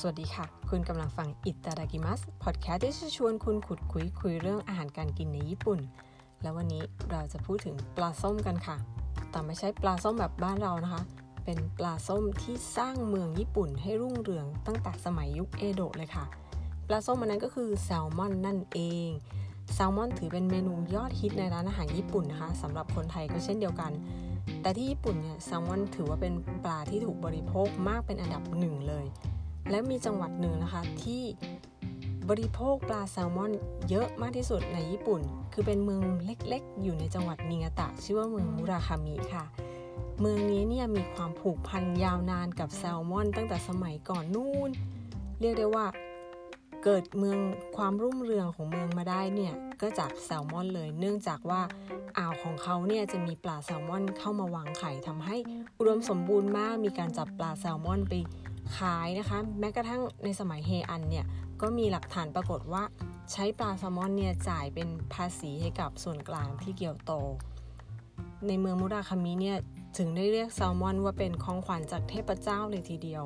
สวัสดีค่ะ คุณกำลังฟังอิตาดากิมัสพอดแคสต์ที่จะชวนคุณขุดคุยคุยเรื่องอาหารการกินในญี่ปุ่น แล้ววันนี้เราจะพูดถึงปลาส้มกันค่ะ แต่ไม่ใช่ปลาส้มแบบบ้านเรานะคะ เป็นปลาส้มที่สร้างเมืองญี่ปุ่นให้รุ่งเรืองตั้งแต่สมัยยุคเอโดะเลยค่ะ ปลาส้มมันนั้นก็คือแซลมอนนั่นเองแซลมอนถือเป็นเมนูยอดฮิตในร้านอาหารญี่ปุ่นนะคะสำหรับคนไทยก็เช่นเดียวกัน แต่ที่ญี่ปุ่นเนี่ยแซลมอนถือว่าเป็นปลาที่ถูกบริโภคมากเป็นอันดับหนึ่งเลย และมีจังหวัดหนึ่งนะคะที่บริโภคปลาแซลมอนเยอะมากที่สุดในญี่ปุ่น คือเป็นเมืองเล็กๆ อยู่ในจังหวัดนิงาตะ ชื่อว่าเมืองมุราคามิค่ะ เมืองนี้เนี่ยมีความผูกพันยาวนานกับแซลมอน ตั้งแต่สมัยก่อนนู่น เรียกได้ว่าเกิดเมืองความรุ่งเรืองของเมืองมาได้เนี่ย ก็จากแซลมอนเลย เนื่องจากว่าอ่าวของเขาเนี่ยจะมีปลาแซลมอนเข้ามาวางไข่ทำให้อุดมสมบูรณ์มาก มีการจับปลาแซลมอนไป ขายนะคะ แม้กระทั่งในสมัยเฮอันเนี่ยก็มีหลักฐานปรากฏว่า ใช้ปลาแซลมอนเนี่ยจ่ายเป็นภาษีให้กับส่วนกลางที่เกียวโต ในเมืองมุราคามิเนี่ยถึงได้เรียกแซลมอนว่าเป็นของขวัญจากเทพเจ้าเลยทีเดียว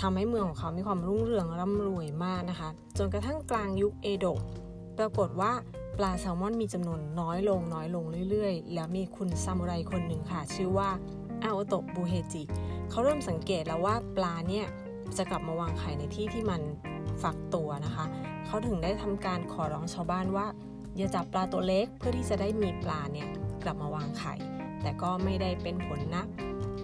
ทำให้เมืองของเขามีความรุ่งเรืองร่ำรวยมากนะคะ จนกระทั่งกลางยุคเอโดะปรากฏว่าปลาแซลมอนมีจำนวนน้อยลงน้อยลงเรื่อยๆ แล้วมีคุณซามูไรคนหนึ่งค่ะ ชื่อว่า อาโอโตะบูเฮจิเขาเริ่มสังเกตแล้วว่าปลาเนี่ยจะกลับมาวางไข่ในที่ที่มันฝักตัวนะคะ เขาถึงได้ทำการขอร้องชาวบ้านว่า อย่าจับปลาตัวเล็กเพื่อที่จะได้มีปลาเนี่ยกลับมาวางไข่ แต่ก็ไม่ได้เป็นผลนะ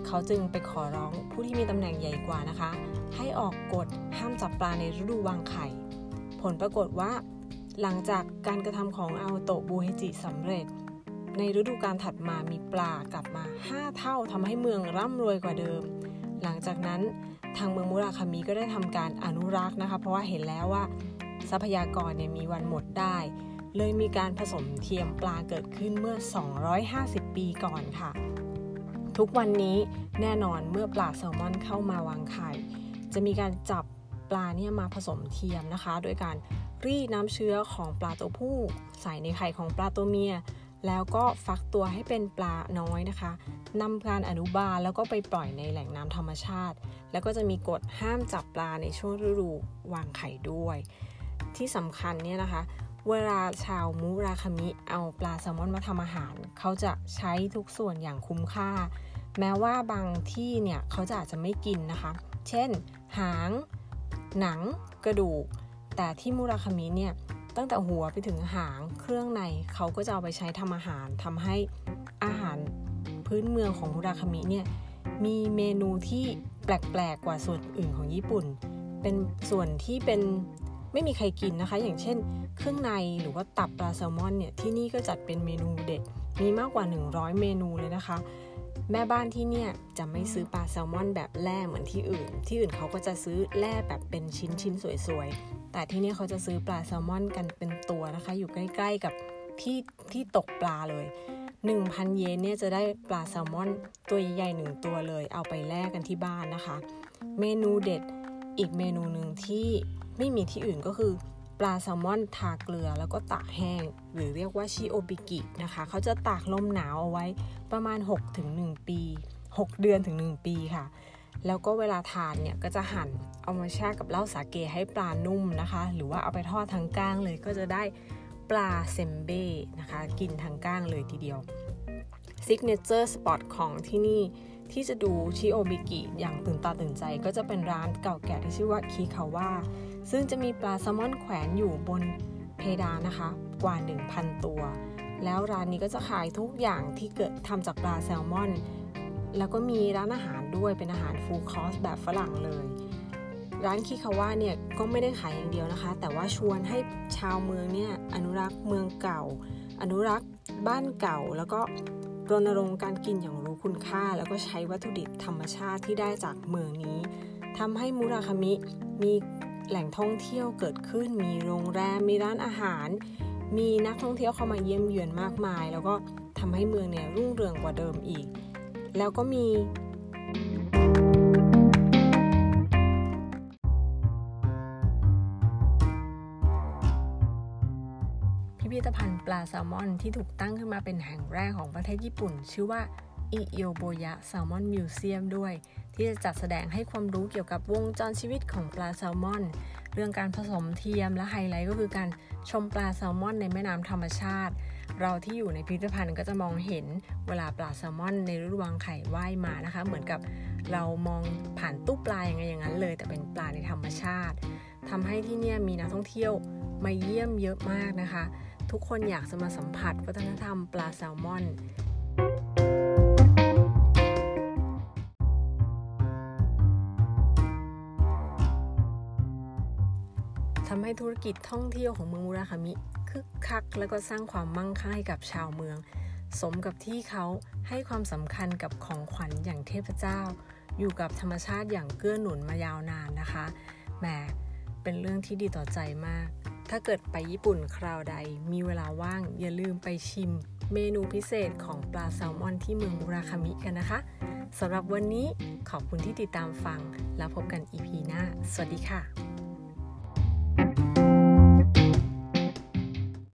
เขาจึงไปขอร้องผู้ที่มีตำแหน่งใหญ่กว่านะคะ ให้ออกกฎห้ามจับปลาในฤดูวางไข่ ผลปรากฏว่า หลังจากการกระทำของอาโตะบูเฮจิสำเร็จ ในฤดูการถัดมามีปลากลับมา 5 เท่าทำให้เมืองร่ำรวยกว่าเดิม หลังจากนั้นทางเมืองมุราคามิก็ได้ทำการอนุรักษ์นะคะ เพราะว่าเห็นแล้วว่าทรัพยากรเนี่ยมีวันหมดได้ เลยมีการผสมเทียมปลาเกิดขึ้นเมื่อ 250 ปีก่อนค่ะ ทุกวันนี้แน่นอนเมื่อปลาแซลมอนเข้ามาวางไข่ จะมีการจับปลาเนี่ยมาผสมเทียมนะคะ โดยการรีดน้ำเชื้อของปลาตัวผู้ ใส่ในไข่ของปลาตัวเมีย แล้วก็ฟักตัวให้เป็นปลาน้อยนะคะนำการอนุบาลแล้วก็ไปปล่อยในแหล่งน้ำธรรมชาติ แล้วก็จะมีกฎห้ามจับปลาในช่วงฤดูวางไข่ด้วย ที่สำคัญเนี่ยนะคะ เวลาชาวมุราคามิเอาปลาแซลมอนมาทำอาหาร เขาจะใช้ทุกส่วนอย่างคุ้มค่า แม้ว่าบางที่เนี่ยเขาจะอาจจะไม่กินนะคะ เช่น หาง หนัง กระดูก แต่ที่มุราคามิเนี่ย ตั้งแต่หัวไปถึงหางเครื่องในเขาก็จะเอาไปใช้ทำอาหารทำให้อาหารพื้นเมืองของมุราคามิเนี่ยมีเมนูที่แปลกๆกว่าส่วนอื่นของญี่ปุ่น เป็นส่วนที่เป็นไม่มีใครกินนะคะ อย่างเช่น เครื่องในหรือว่าตับปลาแซลมอนเนี่ยที่นี่ก็จัดเป็นเมนูเด็ดมีมากกว่า 100 เมนูเลยนะคะ แม่บ้านที่เนี่ยจะไม่ซื้อปลาแซลมอนแบบแล่เหมือนที่อื่น ที่อื่นเขาก็จะซื้อแล่แบบเป็นชิ้นชิ้นสวยๆ แต่ที่นี่เขาจะซื้อปลาแซลมอนกันเป็นตัวนะคะ อยู่ใกล้ๆกับที่ที่ตกปลาเลย 1,000 เยนเนี่ยจะได้ปลาแซลมอนตัวใหญ่หนึ่งตัวเลย เอาไปแลกกันที่บ้านนะคะ เมนูเด็ดอีกเมนูหนึ่งที่ไม่มีที่อื่นก็คือ ปลาแซลมอนทาเกลือแล้วก็ตากแห้ง หรือเรียกว่าชิโอบิกินะคะเขาจะตากลมหนาวเอาไว้ประมาณ 6-1 ปี 6 เดือนถึง 1 ปีค่ะ แล้วก็เวลาทานเนี่ยก็จะหั่นเอามาแช่กับเหล้าสาเกให้ปลานุ่มนะคะ หรือว่าเอาไปทอดทั้งก้างเลยก็จะได้ปลาเซมเบ้นะคะ กินทั้งก้างเลยทีเดียว signature spot ของที่นี่ ที่จะดูชิโอบิกิอย่างตื่นตาตื่นใจ ก็จะเป็นร้านเก่าแก่ที่ชื่อว่าคีคาว่าซึ่งจะมีปลาแซลมอนแขวนอยู่บนเพดานนะคะ กว่า 1,000 ตัว แล้วร้านนี้ก็จะขายทุกอย่างที่เกิดทำจากปลาแซลมอน แล้วก็มีร้านอาหารด้วยเป็นอาหารฟูลคอสแบบฝรั่งเลย ร้านคิคาว่าเนี่ยก็ไม่ได้ขายอย่างเดียวนะคะ แต่ว่าชวนให้ชาวเมืองเนี่ยอนุรักษ์เมืองเก่า อนุรักษ์บ้านเก่าแล้วก็รณรงค์การกินอย่างู้คุณค่าแล้วก็ใช้วัตถุดิบธรรมชาติที่ได้จากเมืองนี้ทำให้มุราคามิมีแหล่งท่องเที่ยวเกิดขึ้น มีโรงแรม มีร้านอาหาร มีนักท่องเที่ยวเข้ามาเยี่ยมเยือนมากมาย แล้วก็ทำให้เมืองเนี่ยรุ่งเรืองกว่าเดิมอีก แล้วก็มีพิพิธภัณฑ์ปลาแซลมอนที่ถูกตั้งขึ้นมาเป็นแห่งแรกของประเทศญี่ปุ่น ชื่อว่า อิโยโบยะแซลมอนมิวเซียมด้วย ที่จะจัดแสดงให้ความรู้เกี่ยวกับวงจรชีวิตของปลาแซลมอน เรื่องการผสมเทียมและไฮไลท์ก็คือการชมปลาแซลมอนในแม่น้ำธรรมชาติ เราที่อยู่ในพิพิธภัณฑ์ก็จะมองเห็นเวลาปลาแซลมอนในฤดูวางไข่ว่ายมานะคะ เหมือนกับเรามองผ่านตู้ปลาอย่างไงอย่างนั้นเลย แต่เป็นปลาในธรรมชาติทำให้ที่นี่มีนักท่องเที่ยวมาเยี่ยมเยอะมากนะคะ ทุกคนอยากจะมาสัมผัสวัฒนธรรมปลาแซลมอน ทำให้ธุรกิจท่องเที่ยวของเมืองมุราคามิคึกคัก แล้วก็สร้างความมั่งคั่งให้กับชาวเมือง สมกับที่เขาให้ความสำคัญกับของขวัญอย่างเทพเจ้า อยู่กับธรรมชาติอย่างเกื้อหนุนมายาวนานนะคะแหมเป็นเรื่องที่ดีต่อใจมาก ถ้าเกิดไปญี่ปุ่นคราวใดมีเวลาว่าง อย่าลืมไปชิม เมนูพิเศษของปลาแซลมอนที่เมืองมุราคามิกันนะคะสำหรับวันนี้ขอบคุณที่ติดตามฟัง แล้วพบกันอีพีหน้า สวัสดีค่ะ